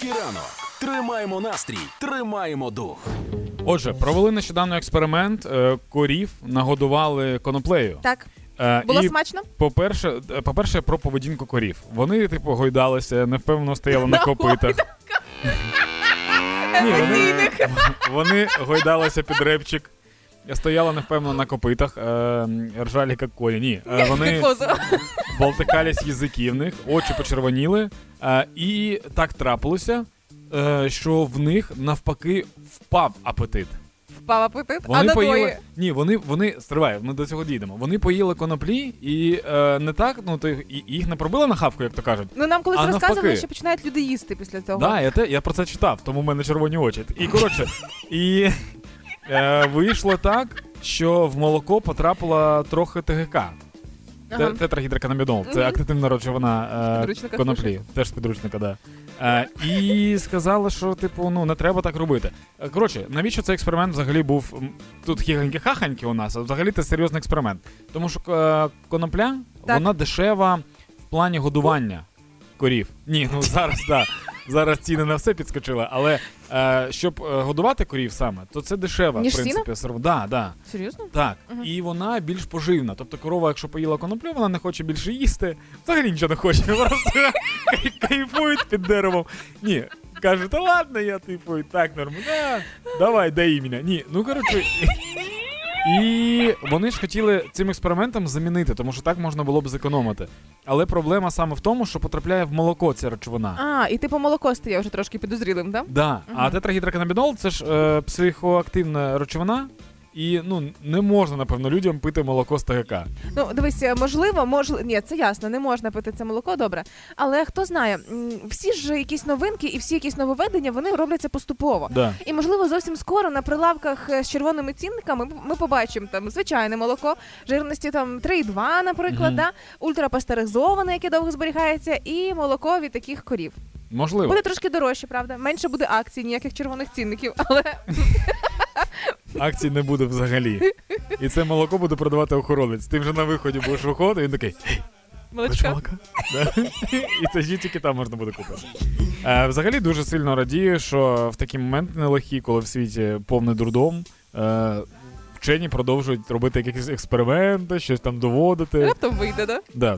Хеппі ранок. Тримаємо настрій, тримаємо дух. Отже, провели нещодавно експеримент. е, Корів нагодували коноплею. Так, Е, було і, смачно? По-перше, е, по-перше, про поведінку корів. Вони, типу, гойдалися, невпевнено стояли на копитах. Ні, вони, Емоційних. вони гойдалися під репчик. Стояла невпевнено на копитах, е, ржалі як коні. Ні, е, вони. Болтикались язики в них, очі почервоніли. Е, і так трапилося, е, що в них навпаки впав апетит. Впав апетит, а Вони до поїли. тої. Ні, вони вони стривай, ми до цього дійдемо. Вони поїли коноплі і е, не так, ну то і- їх не пробили на хавку, як то кажуть. Ну нам колись А розказували, навпаки. що починають люди їсти після того. Да, я те я про це читав, тому в мене червоні очі. І коротше, і е, вийшло так, що в молоко потрапила трохи ТГК. Ага. Те- Тетрагідроканабінол. Це активна речовина е, коноплі. Теж з підручника, да. Е, і сказали, що, типу, ну не треба так робити. Е, Коротше, навіщо цей експеримент взагалі був тут хіганьки-хаханьки у нас, а взагалі це серйозний експеримент. Тому що е, конопля, Так. вона дешева в плані годування корів. Ні, ну зараз так. Зараз ціни на все підскочили, але е, щоб е, годувати корів саме, то це дешево, Ніж в принципі. сирв- Да, да. Серйозно? Так, Мгм. і вона більш поживна. Тобто корова, якщо поїла коноплю, вона не хоче більше їсти, взагалі нічого не хоче. Просто кайфують під деревом. Ні. Каже, та ладно, я типу, і так нормально. Давай, дай мене. Ні, ну коротше. І вони ж хотіли цим експериментом замінити, тому що так можна було б зекономити. Але проблема саме в тому, що потрапляє в молоко ця речовина. А, і типу молоко стає вже трошки підозрілим, так? Да. А Мгм. тетрагідроканабінол це ж е, психоактивна речовина, і ну не можна, напевно, людям пити молоко з ТГК. Ну, дивись, можливо, можливо. Ні, це ясно, не можна пити це молоко, добре. Але хто знає, всі ж якісь новинки і всі якісь нововведення, вони робляться поступово. Да. І можливо зовсім скоро на прилавках е, з червоними цінниками ми побачимо там звичайне молоко, жирності там 3,2, наприклад, Мгм. да? ультрапастеризоване, яке довго зберігається, і молоко від таких корів. Можливо. Буде трошки дорожче, правда? Менше буде акцій, ніяких червоних цінників, але Акцій не буде взагалі. І це молоко буде продавати охоронець. Ти вже на виході будеш виходити, і він такий. Молочка. молока? І тоді тільки там можна буде купити. Е, взагалі дуже сильно радію, що в такі моменти нелегкі, коли в світі повний дурдом. Е, Вчені продовжують робити якісь експерименти, щось там доводити. Раптом вийде, да? Да.